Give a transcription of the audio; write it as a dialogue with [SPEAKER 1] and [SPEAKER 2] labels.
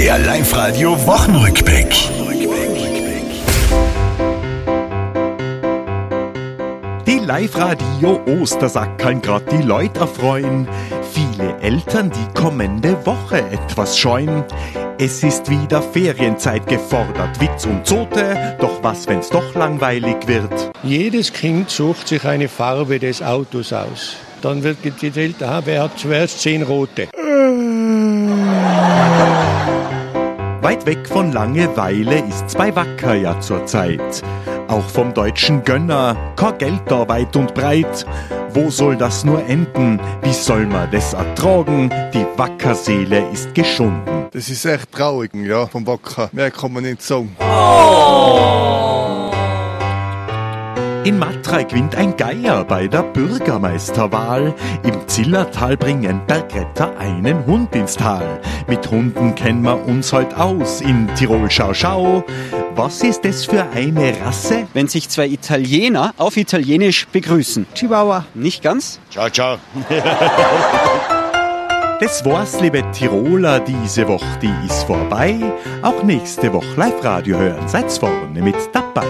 [SPEAKER 1] Der Live-Radio Wochenrückblick.
[SPEAKER 2] Die Live-Radio Ostersack kann grad die Leute erfreuen. Viele Eltern die kommende Woche etwas scheuen. Es ist wieder Ferienzeit gefordert, Witz und Zote. Doch was, wenn's doch langweilig wird?
[SPEAKER 3] Jedes Kind sucht sich eine Farbe des Autos aus. Dann wird getitelt, ah, wer hat zuerst zehn rote.
[SPEAKER 2] Weit weg von Langeweile ist's bei Wacker ja zurzeit. Auch vom deutschen Gönner, kein Geld da weit und breit. Wo soll das nur enden? Wie soll man das ertragen? Die Wackerseele ist geschunden.
[SPEAKER 4] Das ist echt traurig, ja, vom Wacker. Mehr kann man nicht sagen.
[SPEAKER 2] In Matrei gewinnt ein Geier bei der Bürgermeisterwahl. Im Zillertal bringen Bergretter einen Hund ins Tal. Mit Hunden kennen wir uns heute aus in Tirol Schau Schau. Was ist das für eine Rasse?
[SPEAKER 5] wenn sich zwei Italiener auf Italienisch begrüßen.
[SPEAKER 3] Chihuahua.
[SPEAKER 5] Nicht ganz?
[SPEAKER 4] Ciao, ciao.
[SPEAKER 2] Das war's, liebe Tiroler, diese Woche, die ist vorbei. Auch nächste Woche Live-Radio hören, seid's vorne mit dabei.